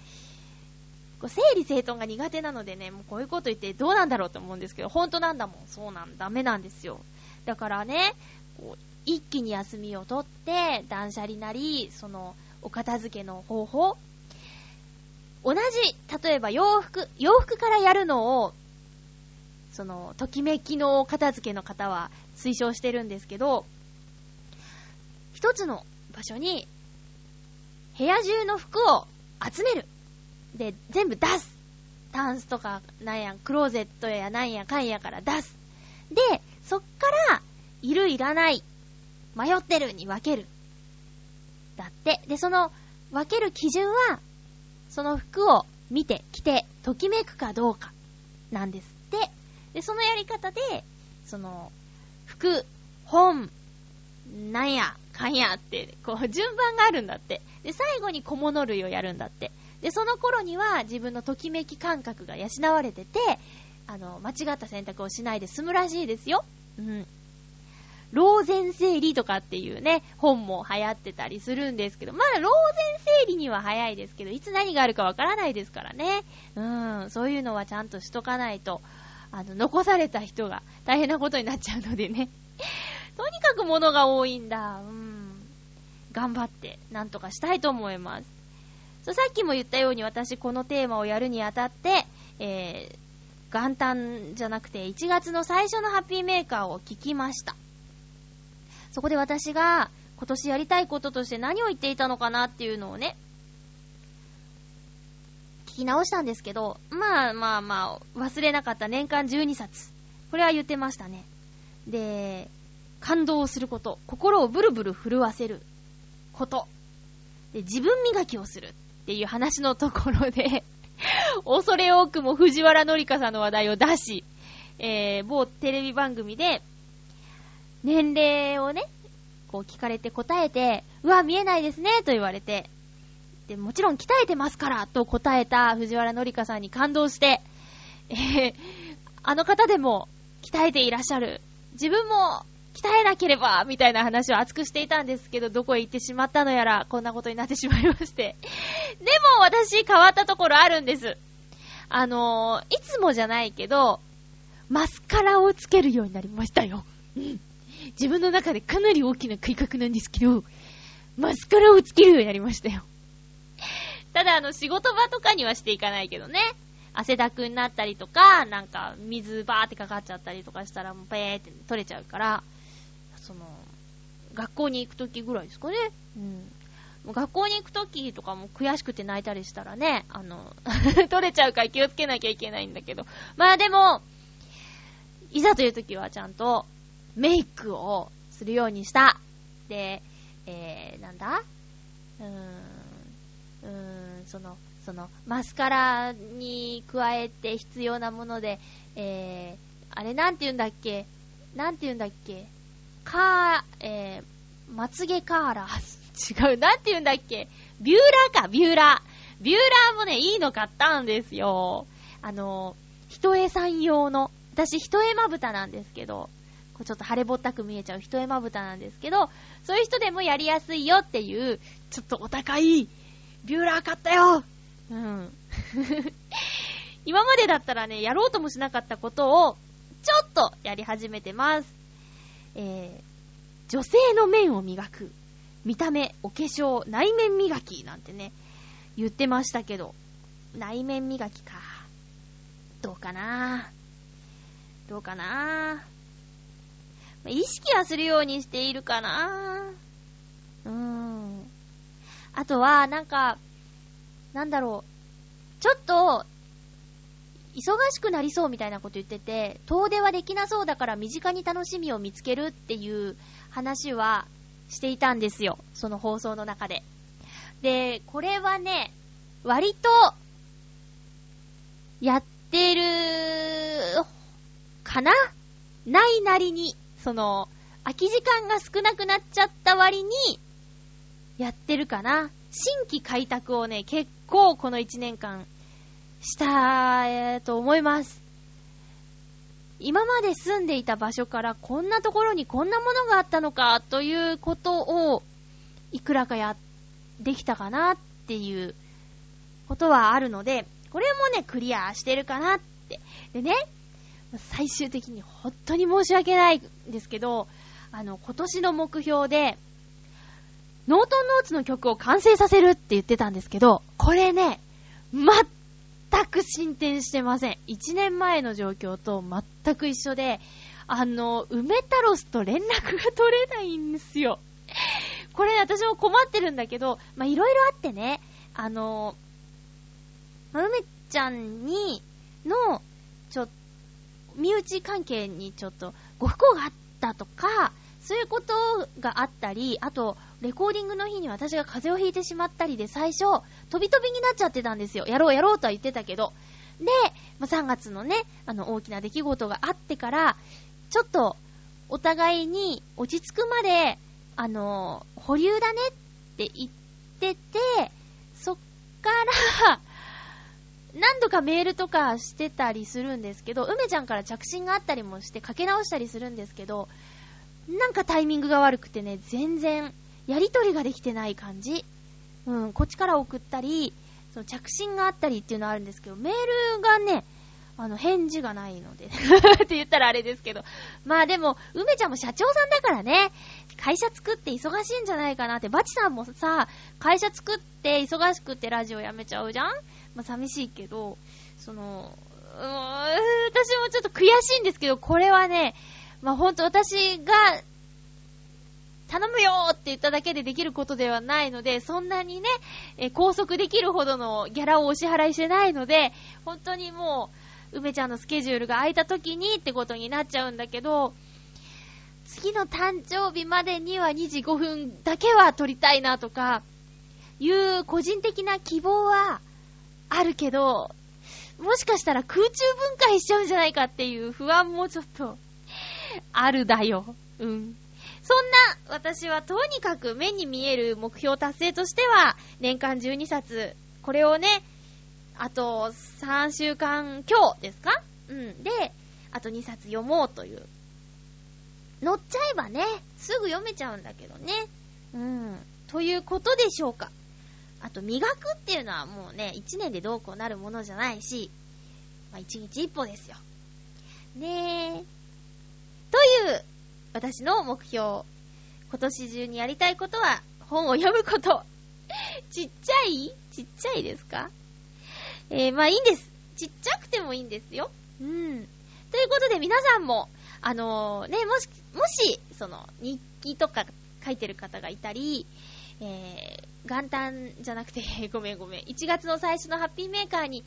[SPEAKER 1] こう整理整頓が苦手なのでね、もうこういうこと言ってどうなんだろうと思うんですけど、本当なんだもん。そうなん、ダメなんですよ。だからね、こう一気に休みを取って、断捨離なり、その、お片付けの方法同じ、例えば洋服、洋服からやるのを、その、ときめきのお片付けの方は推奨してるんですけど、一つの場所に、部屋中の服を集める。で、全部出す。タンスとか、なんや、クローゼットやなんやかんやから出す。で、そっから、いるいらない、迷ってるに分ける。だって。で、その、分ける基準は、その服を見て、着て、ときめくかどうか、なんですって。で、そのやり方で、その、服、本、なんや、かんやって、こう、順番があるんだって。で、最後に小物類をやるんだって。で、その頃には自分のときめき感覚が養われてて、あの、間違った選択をしないで済むらしいですよ。うん。老前整理とかっていうね、本も流行ってたりするんですけど、まだ老前整理には早いですけど、いつ何があるかわからないですからね。うん、そういうのはちゃんとしとかないと、あの、残された人が大変なことになっちゃうのでね。とにかく物が多いんだ。うん。頑張って、なんとかしたいと思います。そうさっきも言ったように私このテーマをやるにあたって、えー、元旦じゃなくて1月の最初のハッピーメーカーを聞きました。そこで私が今年やりたいこととして何を言っていたのかなっていうのをね、聞き直したんですけど、まあまあまあ、忘れなかった年間12冊。これは言ってましたね。で、感動すること、心をブルブル震わせること、で、自分磨きをする。っていう話のところで 恐れ多くも藤原紀香さんの話題を出し、えー、某テレビ番組で、年齢をね、こう聞かれて答えて、うわ、見えないですね、と言われて、で、もちろん鍛えてますから、と答えた藤原紀香さんに感動して、えー、あの方でも鍛えていらっしゃる。自分も鍛えなければみたいな話を熱くしていたんですけど、どこへ行ってしまったのやら、こんなことになってしまいまして。でも私変わったところあるんです。あのー、いつもじゃないけど、マスカラをつけるようになりましたよ。うん。自分の中でかなり大きな改革なんですけど、マスカラをつけるようになりましたよ。ただあの、仕事場とかにはしていかないけどね。汗だくになったりとか、なんか水バーってかかっちゃったりとかしたらもうペーって取れちゃうから、学校に行くときぐらいですかね。うん。学校に行くときとかも悔しくて泣いたりしたらね、あの、取れちゃうから気をつけなきゃいけないんだけど。まあでも、いざというときはちゃんとメイクをするようにした。で、えー、なんだ？うーん、うーん、その、その、マスカラに加えて必要なもので、えー、あれなんて言うんだっけ？なんて言うんだっけ？か、えー、まつげカーラー。違う、なんて言うんだっけ？ビューラーか、ビューラー。ビューラーもね、いいの買ったんですよ。あの、一重さん用の、私一重まぶたなんですけど、こうちょっと腫れぼったく見えちゃう一重まぶたなんですけど、そういう人でもやりやすいよっていう、ちょっとお高い、ビューラー買ったようん。今までだったらね、やろうともしなかったことを、ちょっとやり始めてます。えー、女性の面を磨く。見た目、お化粧、内面磨きなんてね、言ってましたけど、内面磨きか。どうかな？どうかな？意識はするようにしているかな？うーん。あとは、なんか、なんだろう。ちょっと、忙しくなりそうみたいなこと言ってて、遠出はできなそうだから身近に楽しみを見つけるっていう話はしていたんですよ。その放送の中で。で、これはね、割と、やってる、かな？ないなりに、その、空き時間が少なくなっちゃった割に、やってるかな。新規開拓をね、結構この1年間、した、えー、と思います。今まで住んでいた場所からこんなところにこんなものがあったのかということをいくらかや、できたかなっていうことはあるので、これもね、クリアしてるかなって。でね、最終的に本当に申し訳ないんですけど、あの、今年の目標で、ノートンノーツの曲を完成させるって言ってたんですけど、これね、全全く進展してません。1年前の状況と全く一緒で、あの、梅太郎と連絡が取れないんですよ。これ、私も困ってるんだけど、まいろいろあってね、あの、ま、梅ちゃんに、の、ちょ、身内関係にちょっとご不幸があったとか、そういうことがあったり、あと、レコーディングの日に私が風邪をひいてしまったりで最初、飛び飛びになっちゃってたんですよ。やろうやろうとは言ってたけど。で、まあ、3月のね、あの、大きな出来事があってから、ちょっと、お互いに落ち着くまで、あの、保留だねって言ってて、そっから、何度かメールとかしてたりするんですけど、梅ちゃんから着信があったりもしてかけ直したりするんですけど、なんかタイミングが悪くてね、全然やりとりができてない感じ。うん、こっちから送ったり、その着信があったりっていうのはあるんですけど、メールがね、あの、返事がないので って言ったらあれですけど。まあでも、梅ちゃんも社長さんだからね、会社作って忙しいんじゃないかなって、バチさんもさ、会社作って忙しくってラジオやめちゃうじゃん？まあ寂しいけど、その、うーん、私もちょっと悔しいんですけど、これはね、まあほんと私が頼むよって言っただけでできることではないので、そんなにね、え拘束できるほどのギャラをお支払いしてないので、本当にもう、梅ちゃんのスケジュールが空いた時にってことになっちゃうんだけど、次の誕生日までには2時5分だけは撮りたいなとか、いう個人的な希望はあるけど、もしかしたら空中分解しちゃうんじゃないかっていう不安もちょっと、あるだよ。うん。そんな私はとにかく目に見える目標達成としては、年間12冊、これをね、あと3週間今日ですか？うん。で、あと2冊読もうという。乗っちゃえばね、すぐ読めちゃうんだけどね。うん。ということでしょうか。あと、磨くっていうのはもうね、1年でどうこうなるものじゃないし、まあ、1日1歩ですよ。ねえ。という私の目標。今年中にやりたいことは、本を読むこと。ちっちゃい？ちっちゃいですか？えー、まあいいんです。ちっちゃくてもいいんですよ。うん。ということで皆さんも、あのー、ね、もし、もし、その、日記とか書いてる方がいたり、えー、元旦じゃなくて、ごめんごめん。1月の最初のハッピーメーカーに、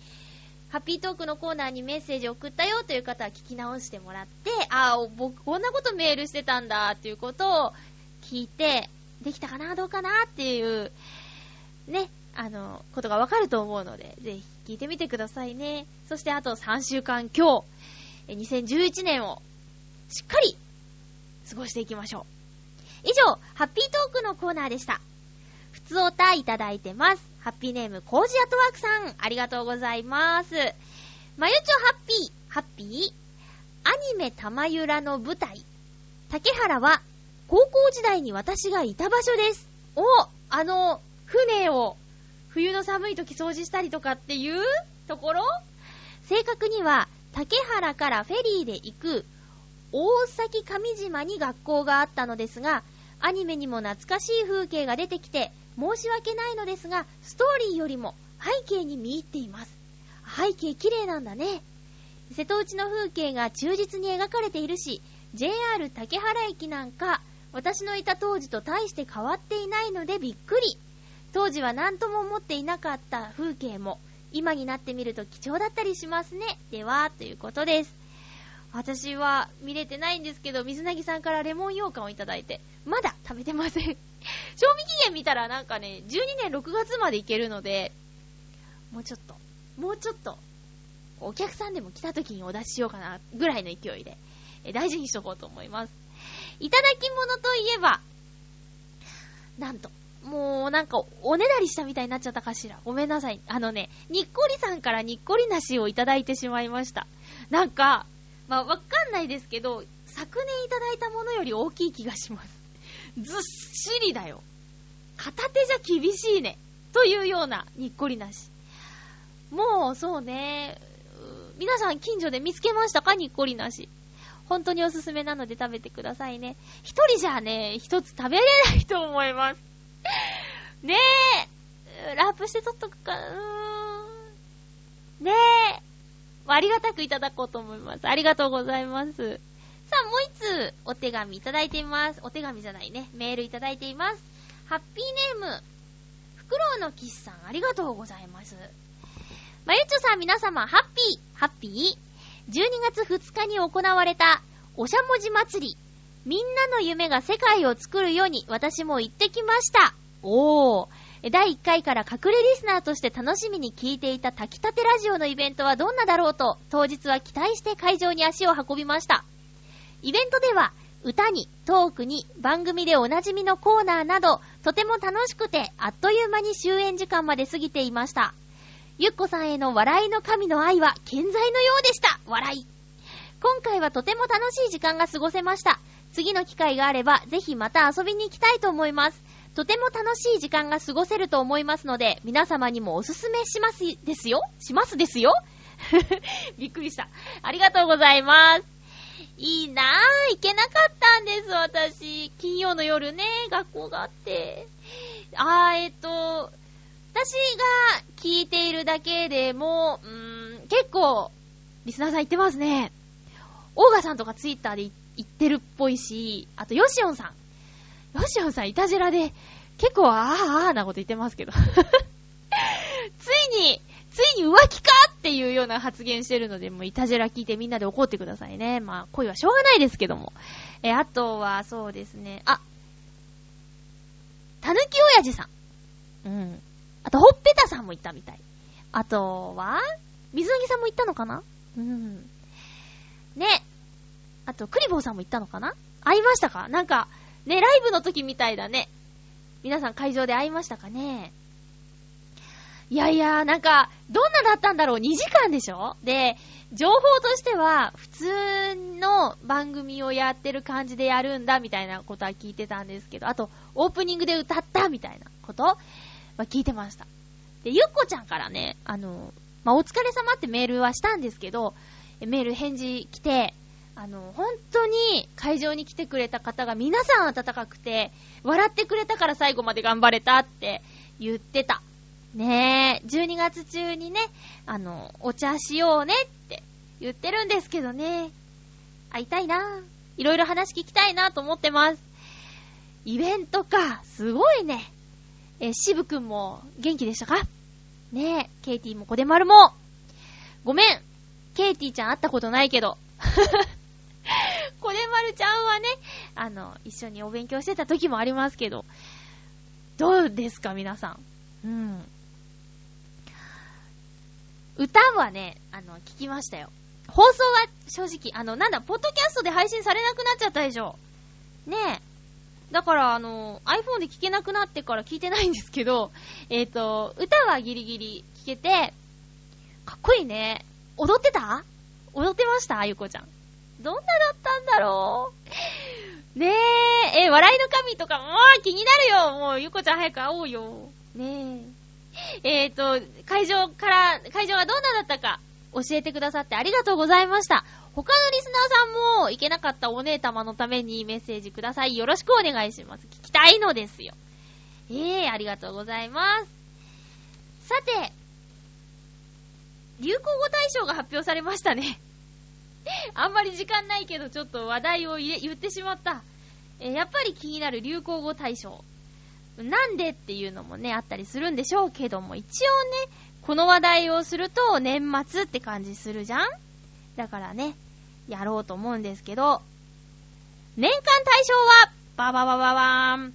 [SPEAKER 1] ハッピートークのコーナーにメッセージ送ったよという方は聞き直してもらって、ああ、僕こんなことメールしてたんだっていうことを聞いて、できたかなどうかなっていう、ね、あの、ことがわかると思うので、ぜひ聞いてみてくださいね。そしてあと3週間今日、2011年をしっかり過ごしていきましょう。以上、ハッピートークのコーナーでした。ふつおたいただいてます。ハッピーネーム、コージアトワークさん、ありがとうございます。まゆちょハッピー、ハッピー？アニメ玉ゆらの舞台。竹原は、高校時代に私がいた場所です。お、あの、船を、冬の寒い時掃除したりとかっていう？ところ？正確には、竹原からフェリーで行く、大崎上島に学校があったのですが、アニメにも懐かしい風景が出てきて、申し訳ないのですが、ストーリーよりも背景に見入っています。背景綺麗なんだね。瀬戸内の風景が忠実に描かれているし、JR 竹原駅なんか、私のいた当時と大して変わっていないのでびっくり。当時は何とも思っていなかった風景も、今になってみると貴重だったりしますね。では、ということです。私は見れてないんですけど、水なぎさんからレモン羊羹をいただいて、まだ食べてません。賞味期限見たらなんかね、12年6月までいけるので、もうちょっと、もうちょっと、お客さんでも来た時にお出ししようかな、ぐらいの勢いで、え大事にしとこうと思います。いただき物といえば、なんと、もうなんかおねだりしたみたいになっちゃったかしら。ごめんなさい。あのね、にっこりさんからにっこりなしをいただいてしまいました。なんか、まあわかんないですけど、昨年いただいたものより大きい気がします。ずっしりだよ。片手じゃ厳しいね。というようなにっこりなし。もう、そうね。皆さん近所で見つけましたか？にっこりなし。本当におすすめなので食べてくださいね。一人じゃね、一つ食べれないと思います。ねえ。ラップして撮っとくか。うーんねえ。ありがたくいただこうと思います。ありがとうございます。さあ、もう一つお手紙いただいています。お手紙じゃないね。メールいただいています。ハッピーネーム、フクロウのキスさん、ありがとうございます。まゆちょさん、皆様、ハッピー、ハッピー ?12 月2日に行われた、おしゃもじ祭り。みんなの夢が世界を作るように、私も行ってきました。おー。第1回から隠れリスナーとして楽しみに聞いていた炊きたてラジオのイベントはどんなだろうと、当日は期待して会場に足を運びました。イベントでは、歌に、トークに、番組でおなじみのコーナーなど、とても楽しくて、あっという間に終演時間まで過ぎていました。ゆっこさんへの笑いの神の愛は健在のようでした。笑い。今回はとても楽しい時間が過ごせました。次の機会があれば、ぜひまた遊びに行きたいと思います。とても楽しい時間が過ごせると思いますので、皆様にもおすすめしますですよしますですよ びっくりした。ありがとうございます。いいなぁ、行けなかったんです、私。金曜の夜ね、学校があって。あー、えっと、私が聞いているだけでも、うーん、結構、リスナーさん言ってますね。オーガさんとかツイッターで言ってるっぽいし、あとヨシオンさん。ヨシオンさん、イタジェラで、結構、あーあーなこと言ってますけど。ついに、ついに浮気かっていうような発言してるので、もうイタジェラ聞いてみんなで怒ってくださいね。まあ、恋はしょうがないですけども。え、あとは、そうですね。あ、たぬきおやじさん。うん。あと、ほっぺたさんも言ったみたい。あとは、水なぎさんも言ったのかな？うん。ね。あと、クリボーさんも言ったのかな？会いましたか？なんか、ね、ライブの時みたいだね。皆さん会場で会いましたかね？いやいや、なんか、どんなだったんだろう ?2 時間でしょ？で、情報としては、普通の番組をやってる感じでやるんだ、みたいなことは聞いてたんですけど、あと、オープニングで歌った、みたいなこと？は聞いてました。で、ゆっこちゃんからね、あの、まあ、お疲れ様ってメールはしたんですけど、メール返事来て、あの、本当に会場に来てくれた方が皆さん温かくて、笑ってくれたから最後まで頑張れたって言ってた。ねえ、12月中にね、あの、お茶しようねって言ってるんですけどね。会いたいな。いろいろ話聞きたいなと思ってます。イベントか、すごいね。え、渋くんも元気でしたか？ねえ、ケイティもコデマルも。ごめん。ケイティちゃん会ったことないけど。コデマルちゃんはね、あの、一緒にお勉強してた時もありますけど。どうですか、皆さん？うん。歌はね、あの、聞きましたよ。放送は正直、あの、なんだ、ポッドキャストで配信されなくなっちゃったでしょ。ねえ。だから、あの、iPhone で聞けなくなってから聞いてないんですけど、えっ、と、歌はギリギリ聞けて、かっこいいね。踊ってた？踊ってました？ゆこちゃん。どんなだったんだろう？ねえ、え、笑いの神とか、もう気になるよもうゆこちゃん早く会おうよ。ねえ。えっ、と、会場から、会場がどんなだったか、教えてくださってありがとうございました。他のリスナーさんも、いけなかったお姉様のためにメッセージください。よろしくお願いします。聞きたいのですよ。ええありがとうございます。さて、流行語大賞が発表されましたね。あんまり時間ないけど、ちょっと話題を言ってしまった。えーやっぱり気になる流行語大賞。なんでっていうのもね、あったりするんでしょうけども、一応ね、この話題をすると年末って感じするじゃん？だからね、やろうと思うんですけど、年間大賞は、バババババーン、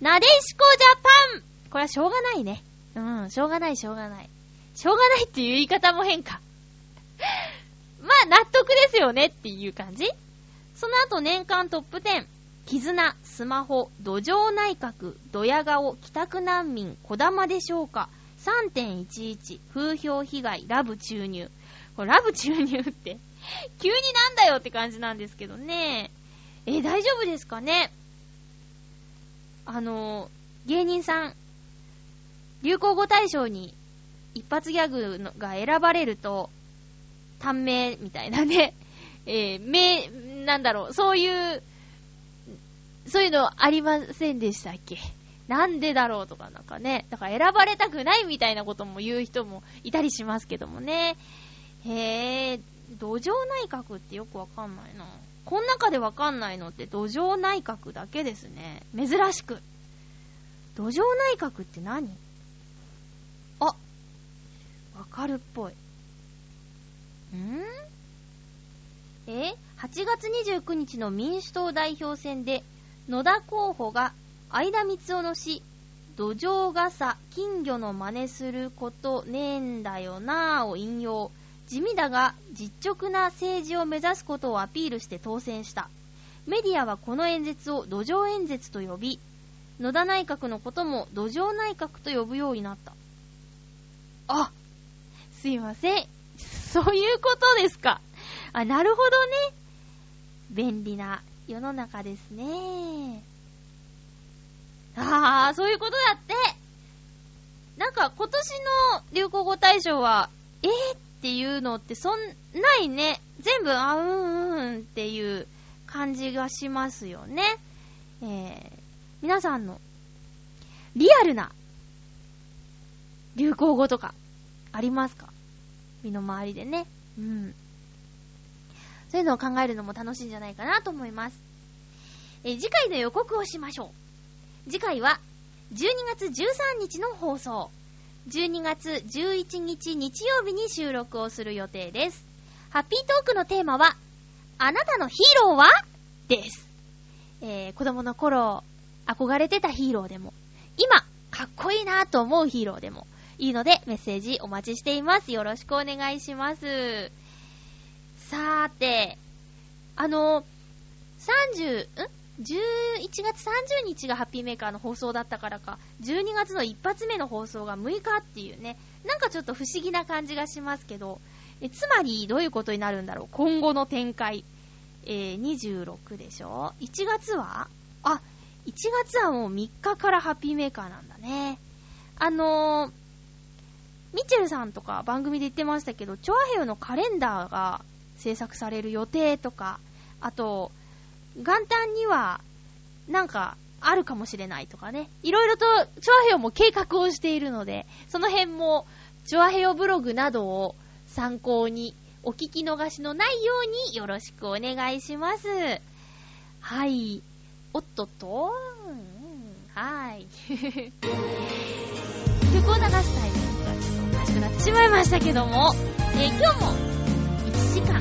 [SPEAKER 1] なでしこジャパンこれはしょうがないね。うん、しょうがないしょうがない。しょうがないっていう言い方も変か。まあ、納得ですよねっていう感じ？その後年間トップ10。絆、スマホ、土壌内閣、ドヤ顔、帰宅難民、小玉でしょうか？3.11、風評被害、ラブ注入。これラブ注入って、急になんだよって感じなんですけどね。え大丈夫ですかね？あの芸人さん、流行語大賞に一発ギャグが選ばれると、短命みたいなね、えー、名、なんだろう、そういう、そういうのありませんでしたっけ？なんでだろうとかなんかね、だから選ばれたくないみたいなことも言う人もいたりしますけどもね。へえ、土壌内閣ってよくわかんないな。こん中でわかんないのって土壌内閣だけですね。珍しく。土壌内閣って何？あ、わかるっぽい。ん？え ?8 月29日の民主党代表選で、野田候補が相田光夫の詩、土壌傘、金魚の真似することねえんだよなぁを引用。地味だが実直な政治を目指すことをアピールして当選した。メディアはこの演説を土壌演説と呼び、野田内閣のことも土壌内閣と呼ぶようになった。あ、すいません。そういうことですか。あ、なるほどね。便利な世の中ですね。ああ、そういうことだって。なんか今年の流行語大賞は、えーっていうのってそん、ないね。全部、あ、うんうんっていう感じがしますよね。えー、皆さんのリアルな流行語とかありますか？身の回りでね。うん。そういうのを考えるのも楽しいんじゃないかなと思います。え次回の予告をしましょう。次回は12月13日の放送。12月11日日曜日に収録をする予定です。ハッピートークのテーマは、あなたのヒーローは？です。えー、子供の頃、憧れてたヒーローでも、今、かっこいいなと思うヒーローでも、いいのでメッセージお待ちしています。よろしくお願いします。さーて、あの、30、ん ?11 月30日がハッピーメーカーの放送だったからか、12月の一発目の放送が6日っていうね、なんかちょっと不思議な感じがしますけど、えつまりどういうことになるんだろう今後の展開。えー、26でしょ ?1 月は？あ、1月はもう3日からハッピーメーカーなんだね。あのー、ミチェルさんとか番組で言ってましたけど、チョアヘヨのカレンダーが制作される予定とか、あと、元旦には、なんか、あるかもしれないとかね。いろいろと、チョアヘヨも計画をしているので、その辺も、チョアヘヨブログなどを参考に、お聞き逃しのないようによろしくお願いします。はい。おっとっと？うん、はい。曲を流すタイくなってしまいましたけども、えー今日も1時間、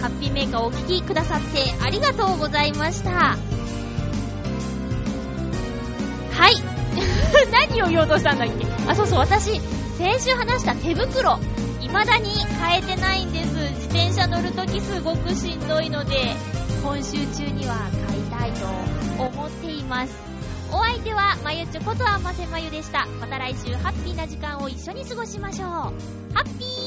[SPEAKER 1] ハッピーメーカーをお聴きくださってありがとうございました。はい。何を言おうとしたんだっけ？あ、そうそう、私、先週話した手袋、未だに変えてないんです。自転車乗るときすごくしんどいので、今週中には買いたたいと思っています。お相手は、まゆちょことあませまゆでした。また来週ハッピーな時間を一緒に過ごしましょう。ハッピー